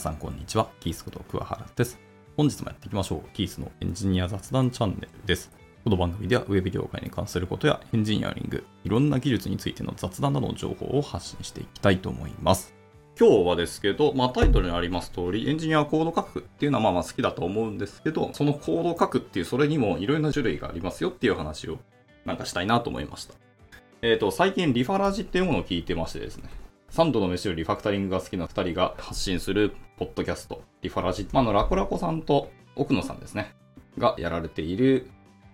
さんこんにちは。キースこと桑原です。本日もやっていきましょう。キースのエンジニア雑談チャンネルです。この番組ではウェブ業界に関することやエンジニアリング、いろんな技術についての雑談などの情報を発信していきたいと思います。今日はですけど、まあ、タイトルにあります通り、エンジニアはコード書くっていうのはまあまあ好きだと思うんですけど、そのコード書くっていうそれにもいろいろな種類がありますよっていう話をなんかしたいなと思いました。えっ、と、最近リファラジっていうものを聞いてましてですね、3度の飯よりリファクタリングが好きな2人が発信するポッドキャスト、リファラジ、まあ、のラコラコさんと奥野さんですね、がやられている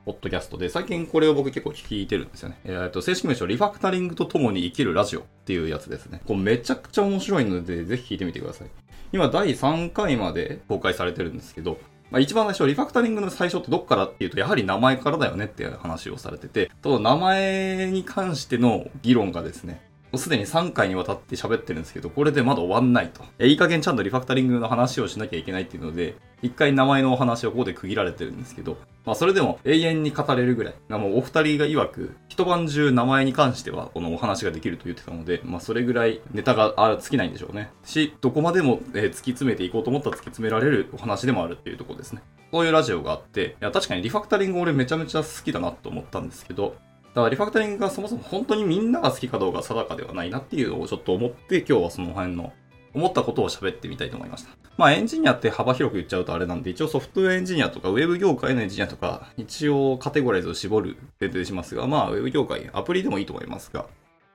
ポッドキャストで、最近これを僕結構聞いてるんですよね。えー、と正式名称、リファクタリングと共に生きるラジオっていうやつですね。これめちゃくちゃ面白いので、ぜひ聞いてみてください。今、第3回まで公開されてるんですけど、まあ、一番最初、リファクタリングの最初ってどっからっていうと、やはり名前からだよねっていう話をされてて、ただ名前に関しての議論がですね、うすでに3回にわたって喋ってるんですけど、これでまだ終わんないと。えいい加減ちゃんとリファクタリングの話をしなきゃいけないっていうので、一回名前のお話をここで区切られてるんですけど、まあそれでも永遠に語れるぐらい。もうお二人が曰く、一晩中名前に関してはこのお話ができると言ってたので、まあそれぐらいネタが尽きないんでしょうね。し、どこまでも、えー突き詰めていこうと思ったら突き詰められるお話でもあるっていうところですね。こういうラジオがあって、いや確かにリファクタリング俺めちゃめちゃ好きだなと思ったんですけど、からリファクタリングがそもそも本当にみんなが好きかどうか定かではないなっていうのをちょっと思って、今日はその辺の思ったことを喋ってみたいと思いました。まあエンジニアって幅広く言っちゃうとあれなんで、一応ソフトウェアエンジニアとかウェブ業界のエンジニアとか、一応カテゴライズを絞る前提でしますが、まあウェブ業界、アプリでもいいと思いますが、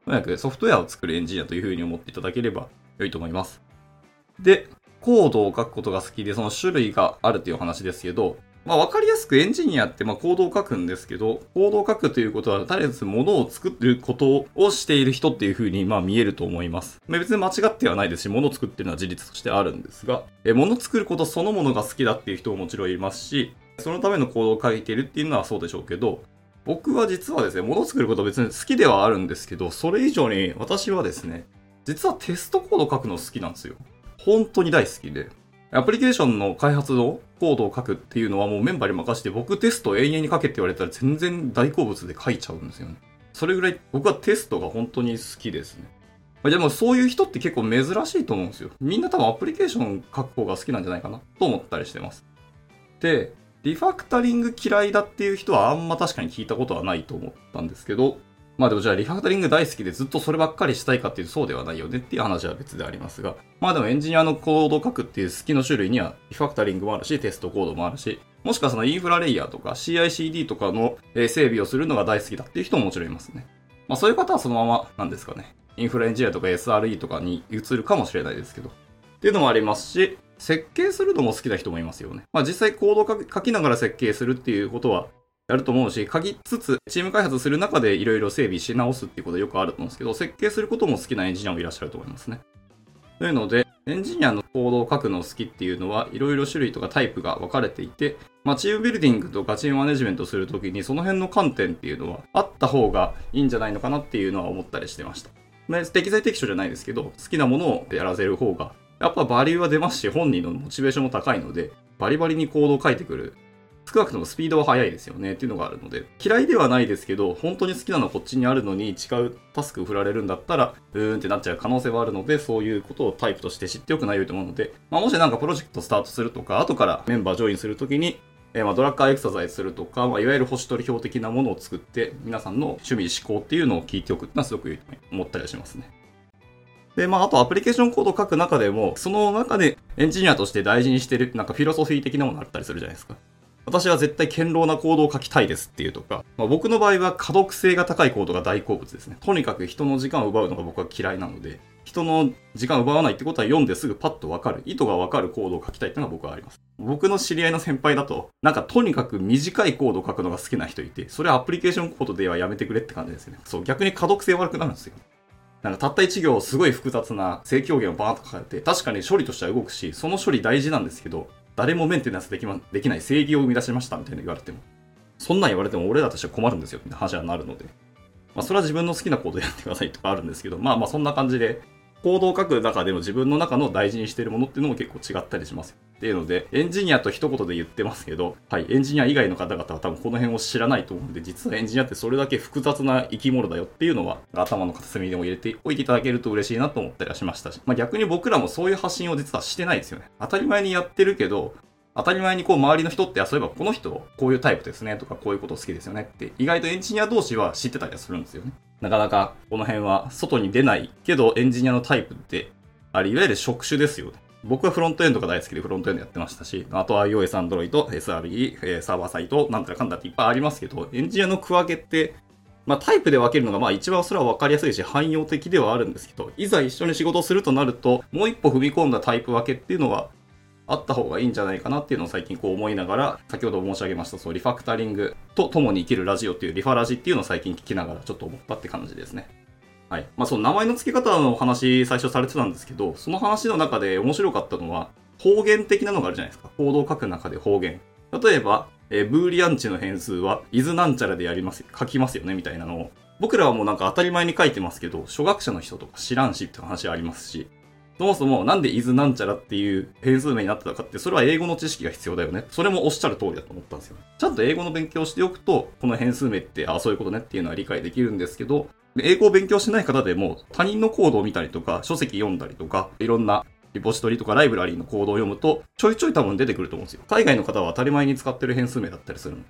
とにかくソフトウェアを作るエンジニアというふうに思っていただければ良いと思います。で、コードを書くことが好きで、その種類があるっていうお話ですけど、まあ、わかりやすくエンジニアってまあコードを書くんですけど、コードを書くということは、とりあえず物を作ることをしている人っていう風にまあ見えると思います。まあ別に間違ってはないですし、物を作ってるのは事実としてあるんですが、え物を作ることそのものが好きだっていう人ももちろんいますし、そのためのコードを書いてるっていうのはそうでしょうけど、僕は実はですね、物を作ることは別に好きではあるんですけど、それ以上に私はですね、実はテストコードを書くの好きなんですよ。本当に大好きで。アプリケーションの開発のコードを書くっていうのはもうメンバーに任せて僕テスト永遠に書けって言われたら全然大好物で書いちゃうんですよね。それぐらい僕はテストが本当に好きですね。でもそういう人って結構珍しいと思うんですよ。みんな多分アプリケーション書く方が好きなんじゃないかなと思ったりしてます。で、リファクタリング嫌いだっていう人はあんま確かに聞いたことはないと思ったんですけど、まあでもじゃあリファクタリング大好きでずっとそればっかりしたいかっていうとそうではないよねっていう話は別でありますが、まあでもエンジニアのコードを書くっていう好きの種類にはリファクタリングもあるし、テストコードもあるし、もしくはそのインフラレイヤーとか CICD とかの整備をするのが大好きだっていう人ももちろんいますね。まあそういう方はそのままなんですかね。インフラエンジニアとか SRE とかに移るかもしれないですけど。っていうのもありますし、設計するのも好きな人もいますよね。まあ実際コードを書きながら設計するっていうことはやると思うし、書きつつ、チーム開発する中でいろいろ整備し直すっていうことはよくあると思うんですけど、設計することも好きなエンジニアもいらっしゃると思いますね。というので、エンジニアのコードを書くの好きっていうのは、いろいろ種類とかタイプが分かれていて、まあ、チームビルディングとかチームマネジメントするときに、その辺の観点っていうのは、あった方がいいんじゃないのかなっていうのは思ったりしてました。まあ適材適所じゃないですけど、好きなものをやらせる方が、やっぱバリューは出ますし、本人のモチベーションも高いので、バリバリにコードを書いてくる少なくともスピードは速いですよねっていうのがあるので、嫌いではないですけど、本当に好きなのはこっちにあるのに違うタスクを振られるんだったら、うーんってなっちゃう可能性はあるので、そういうことをタイプとして知っておくのは良いと思うので、まあ、もしなんかプロジェクトスタートするとか、後からメンバージョインするときに、えまドラッカーエクササイズするとか、まあ、いわゆる星取り表的なものを作って、皆さんの趣味思考っていうのを聞いておくっていうのはすごく良いと思ったりはしますね。で、まあ、あとアプリケーションコードを書く中でも、その中でエンジニアとして大事にしてる、なんかフィロソフィー的なものあったりするじゃないですか。私は絶対堅牢なコードを書きたいですっていうとか、まあ、僕の場合は可読性が高いコードが大好物ですね。とにかく人の時間を奪うのが僕は嫌いなので、人の時間を奪わないってことは読んですぐパッとわかる、意図がわかるコードを書きたいっていうのが僕はあります。僕の知り合いの先輩だと、なんかとにかく短いコードを書くのが好きな人いて、それはアプリケーションコードではやめてくれって感じですね。そう、逆に可読性悪くなるんですよ。なんかたった1行すごい複雑な正表現をバーンと書かれて、確かに処理としては動くし、その処理大事なんですけど、誰もメンテナンスでき,、ま、できない正義を生み出しましたみたいな言われても、そんなん言われても俺らとしては困るんですよみたいな話はなるので、まあそれは自分の好きなコードやってくださいとかあるんですけど、まあまあそんな感じで、行動を書く中でも自分の中の大事にしているものっていうのも結構違ったりします。っていうので、エンジニアと一言で言ってますけど、はい、エンジニア以外の方々は多分この辺を知らないと思うんで、実はエンジニアってそれだけ複雑な生き物だよっていうのは、頭の片隅でも入れておいていただけると嬉しいなと思ったりはしましたし、まあ逆に僕らもそういう発信を実はしてないですよね。当たり前にやってるけど、当たり前にこう周りの人って、あ、そういえばこの人、こういうタイプですねとか、こういうこと好きですよねって、意外とエンジニア同士は知ってたりはするんですよね。なかなかこの辺は外に出ないけど、エンジニアのタイプってあれ、いわゆる職種ですよね。僕はフロントエンドが大好きでフロントエンドやってましたし、あと iOS、Android、SRE、サーバーサイト、なんたらかんだっていっぱいありますけど、エンジニアの区分けって、まあタイプで分けるのがまあ一番それは分かりやすいし汎用的ではあるんですけど、いざ一緒に仕事するとなると、もう一歩踏み込んだタイプ分けっていうのはあった方がいいんじゃないかなっていうのを最近こう思いながら、先ほど申し上げました、そう、リファクタリングと共に生きるラジオっていうリファラジっていうのを最近聞きながらちょっと思ったって感じですね。はい。まあその名前の付け方の話最初されてたんですけど、その話の中で面白かったのは、方言的なのがあるじゃないですか。コードを書く中で方言。例えば、え、ブーリアン値の変数は、伊豆なんちゃらでやります、書きますよね、みたいなのを。僕らはもうなんか当たり前に書いてますけど、初学者の人とか知らんしって話ありますし、そもそもなんで伊豆なんちゃらっていう変数名になってたかって、それは英語の知識が必要だよね。それもおっしゃる通りだと思ったんですよ。ちゃんと英語の勉強しておくと、この変数名って、あ、そういうことねっていうのは理解できるんですけど、英語を勉強しない方でも他人のコードを見たりとか、書籍読んだりとか、いろんなリポジトリとかライブラリーのコードを読むと、ちょいちょい多分出てくると思うんですよ。海外の方は当たり前に使ってる変数名だったりするの。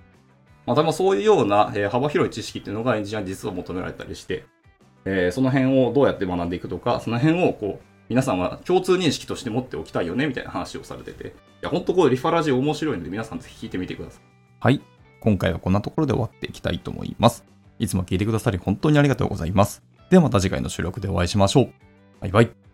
またまそういうような、えー、幅広い知識っていうのがエンジニアに実は求められたりして、えー、その辺をどうやって学んでいくとか、その辺をこう、皆さんは共通認識として持っておきたいよね、みたいな話をされてて、いや、ほんとこうリファラジオ面白いので皆さんぜひ聞いてみてください。はい。今回はこんなところで終わっていきたいと思います。いつも聞いてくださり本当にありがとうございます。ではまた次回の収録でお会いしましょう。バイバイ。